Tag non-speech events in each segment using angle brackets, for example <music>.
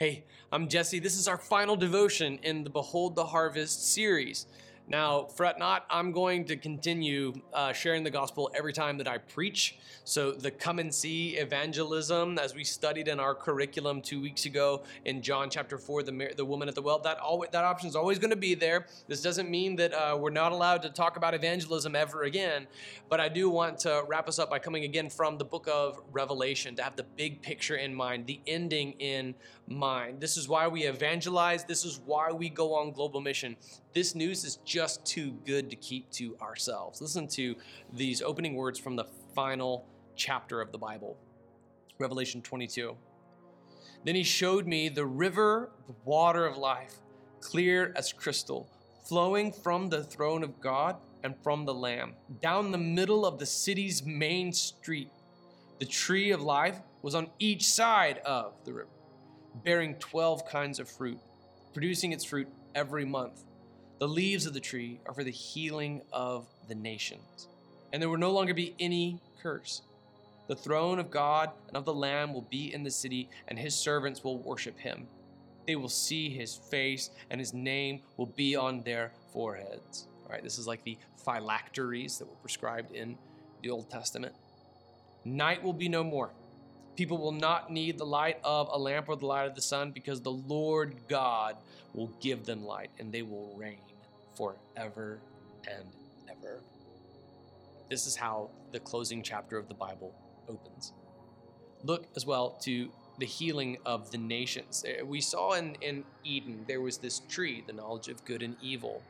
Hey, I'm Jesse. This is our final devotion in the Behold the Harvest series. Now, fret not, I'm going to continue uh, sharing the gospel every time that I preach. So, the come and see evangelism, as we studied in our curriculum two weeks ago in John chapter 4, the, the woman at the well, that, that option is always going to be there. This doesn't mean that uh, we're not allowed to talk about evangelism ever again, but I do want to wrap us up by coming again from the book of Revelation to have the big picture in mind, the ending in mind. This is why we evangelize, this is why we go on global mission. This news is just too good to keep to ourselves. Listen to these opening words from the final chapter of the Bible, Revelation 22. Then he showed me the river, the water of life, clear as crystal, flowing from the throne of God and from the Lamb, down the middle of the city's main street. The tree of life was on each side of the river, bearing 12 kinds of fruit, producing its fruit every month. The leaves of the tree are for the healing of the nations. And there will no longer be any curse. The throne of God and of the Lamb will be in the city, and his servants will worship him. They will see his face, and his name will be on their foreheads. All right, this is like the phylacteries that were prescribed in the Old Testament. Night will be no more. People will not need the light of a lamp or the light of the sun because the Lord God will give them light and they will reign forever and ever. This is how the closing chapter of the Bible opens. Look as well to the healing of the nations. Eh, we saw in, in Eden, there was this tree, the knowledge of good and evil.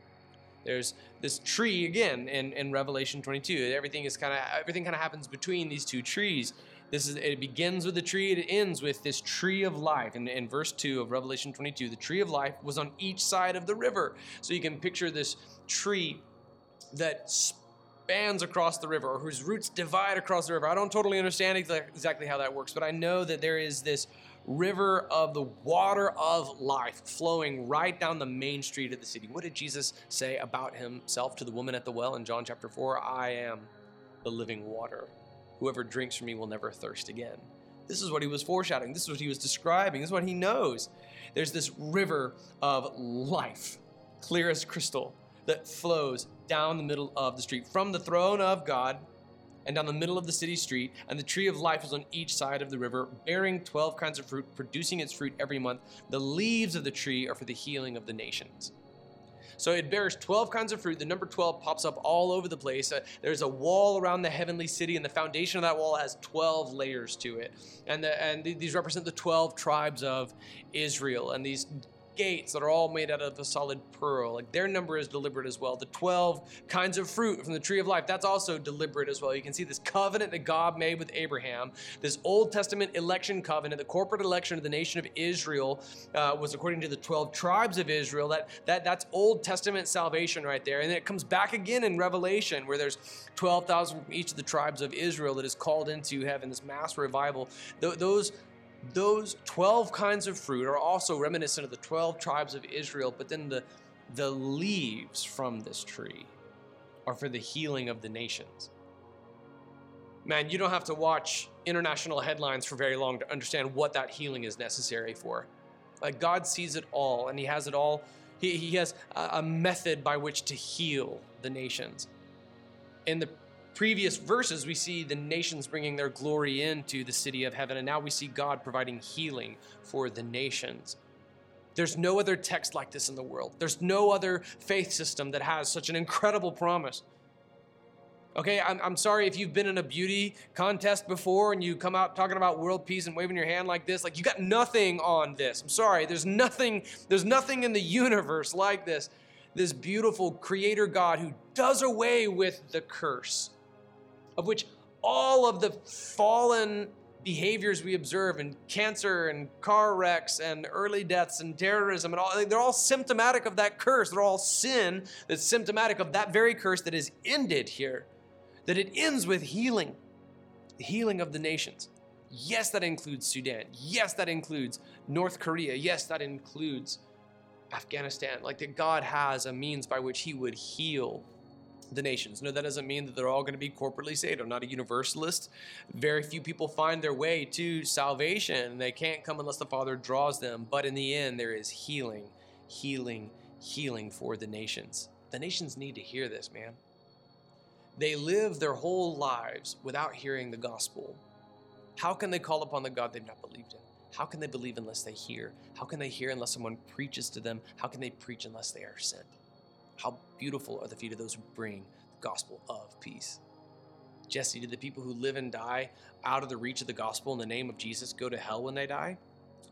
There's this tree again in, in Revelation 22. Everything is kind of everything kind of happens between these two trees. This is it begins with the tree, it ends with this tree of life. And in verse 2 of Revelation 22, the tree of life was on each side of the river. So you can picture this tree that spans across the river or whose roots divide across the river. I don't totally understand exactly how that works, but I know that there is this river of the water of life flowing right down the main street of the city. What did Jesus say about himself to the woman at the well in John chapter 4? I am the living water. Whoever drinks from me will never thirst again. This is what he was foreshadowing. This is what he was describing. This is what he knows. There's this river of life, clear as crystal, that flows down the middle of the street from the throne of God and down the middle of the city street, and the tree of life is on each side of the river, bearing 12 kinds of fruit, producing its fruit every month. The leaves of the tree are for the healing of the nations. So it bears 12 kinds of fruit. The number 12 pops up all over the place. Uh, there's a wall around the heavenly city, and the foundation of that wall has 12 layers to it. And, the, and these represent the 12 tribes of Israel. And these gates that are all made out of a solid pearl. Like their number is deliberate as well. The 12 kinds of fruit from the tree of life, that's also deliberate as well. You can see this covenant that God made with Abraham, this Old Testament election covenant, the corporate election of the nation of Israel uh, was according to the 12 tribes of Israel. That, that That's Old Testament salvation right there. And then it comes back again in Revelation where there's 12,000 from each of the tribes of Israel that is called into heaven, this mass revival. Th- those those 12 kinds of fruit are also reminiscent of the 12 tribes of Israel, but then the, the leaves from this tree are for the healing of the nations. Man, you don't have to watch international headlines for very long to understand what that healing is necessary for. Like God sees it all, and He has it all. He, he has a, method by which to heal the nations. In the previous verses, we see the nations bringing their glory into the city of heaven, and now we see God providing healing for the nations. There's no other text like this in the world. There's no other faith system that has such an incredible promise. Okay, I'm, I'm sorry if you've been in a beauty contest before and you come out talking about world peace and waving your hand like this. Like you got nothing on this. I'm sorry. There's nothing, there's nothing in the universe like this. This beautiful creator God who does away with the curse of which all of the fallen behaviors we observe and cancer and car wrecks and early deaths and terrorism and all they're all symptomatic of that curse. They're all sin that's symptomatic of that very curse that is ended here that it ends with healing the healing of the nations. Yes that includes sudan. Yes that includes north korea. Yes that includes afghanistan. Like that god has a means by which he would heal the nations. No, that doesn't mean that they're all going to be corporately saved. I'm not a universalist. Very few people find their way to salvation. They can't come unless the Father draws them. But in the end, there is healing, healing, healing for the nations. The nations need to hear this, man. They live their whole lives without hearing the gospel. How can they call upon the God they've not believed in? How can they believe unless they hear? How can they hear unless someone preaches to them? How can they preach unless they are sent? How beautiful are the feet of those who bring the gospel of peace. Jesse, did the people who live and die out of the reach of the gospel in the name of Jesus go to hell when they die?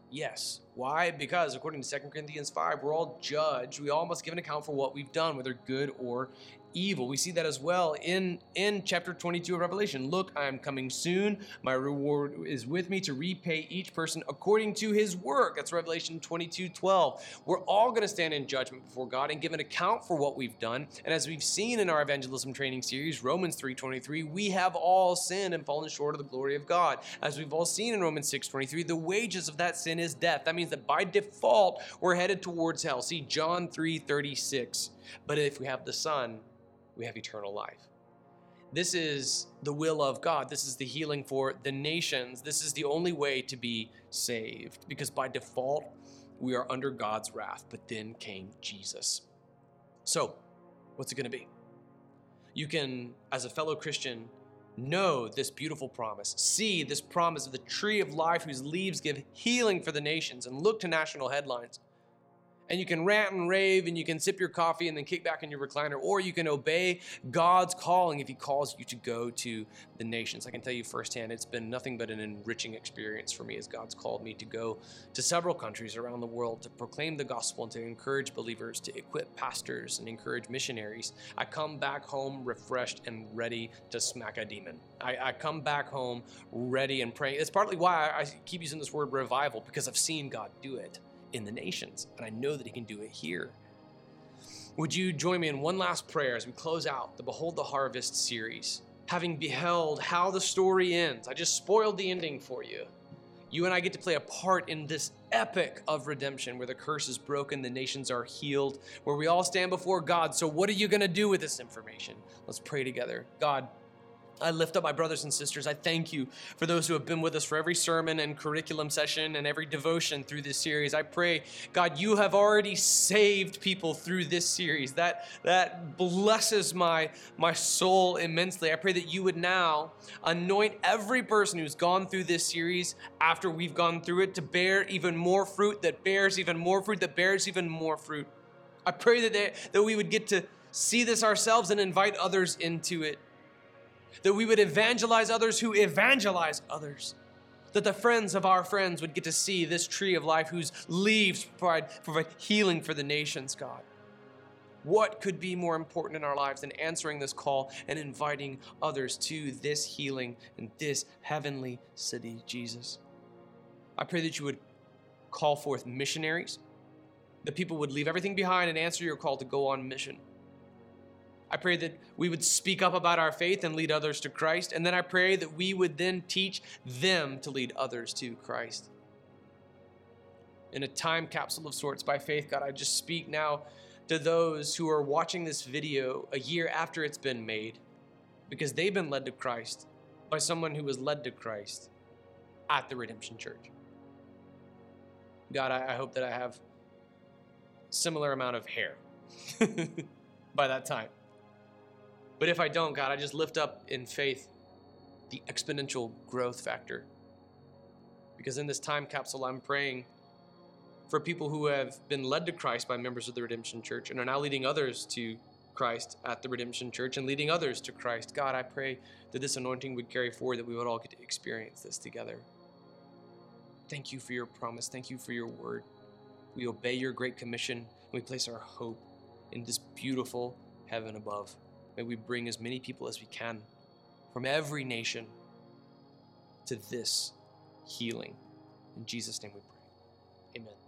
Yes. Why? Because according to 2 Corinthians 5, we're all judged. We all must give an account for what we've done, whether good or evil. We see that as well in, in chapter 22 of Revelation. Look, I am coming soon. My reward is with me to repay each person according to his work. That's Revelation 22 12. We're all going to stand in judgment before God and give an account for what we've done. And as we've seen in our evangelism training series, Romans 3 23, we have all sinned and fallen short of the glory of God. As we've all seen in Romans 6 23, the wages of that sin is death. That means that by default, we're headed towards hell. See John 3 36. But if we have the Son, we have eternal life. This is the will of God. This is the healing for the nations. This is the only way to be saved because by default, we are under God's wrath. But then came Jesus. So, what's it going to be? You can, as a fellow Christian, know this beautiful promise, see this promise of the tree of life whose leaves give healing for the nations, and look to national headlines and you can rant and rave and you can sip your coffee and then kick back in your recliner, or you can obey God's calling if He calls you to go to the nations. I can tell you firsthand, it's been nothing but an enriching experience for me as God's called me to go to several countries around the world to proclaim the gospel and to encourage believers, to equip pastors and encourage missionaries. I come back home refreshed and ready to smack a demon. I, I come back home ready and praying. It's partly why I keep using this word revival because I've seen God do it in the nations, and I know that He can do it here. Would you join me in one last prayer as we close out the Behold the Harvest series? Having beheld how the story ends, I just spoiled the ending for you. You and I get to play a part in this epic of redemption where the curse is broken, the nations are healed, where we all stand before God. So, what are you going to do with this information? Let's pray together. God, I lift up my brothers and sisters. I thank you for those who have been with us for every sermon and curriculum session and every devotion through this series. I pray, God, you have already saved people through this series. That that blesses my my soul immensely. I pray that you would now anoint every person who's gone through this series after we've gone through it to bear even more fruit that bears even more fruit that bears even more fruit. I pray that they, that we would get to see this ourselves and invite others into it that we would evangelize others who evangelize others. That the friends of our friends would get to see this tree of life whose leaves provide, provide healing for the nations, God. What could be more important in our lives than answering this call and inviting others to this healing and this heavenly city, Jesus? I pray that you would call forth missionaries, that people would leave everything behind and answer your call to go on mission. I pray that we would speak up about our faith and lead others to Christ. And then I pray that we would then teach them to lead others to Christ. In a time capsule of sorts by faith, God, I just speak now to those who are watching this video a year after it's been made because they've been led to Christ by someone who was led to Christ at the Redemption Church. God, I, hope that I have similar amount of hair <laughs> by that time. But if I don't, God, I just lift up in faith the exponential growth factor. Because in this time capsule, I'm praying for people who have been led to Christ by members of the Redemption Church and are now leading others to Christ at the Redemption Church and leading others to Christ. God, I pray that this anointing would carry forward, that we would all get to experience this together. Thank you for your promise. Thank you for your word. We obey your great commission. We place our hope in this beautiful heaven above. May we bring as many people as we can from every nation to this healing. In Jesus' name we pray. Amen.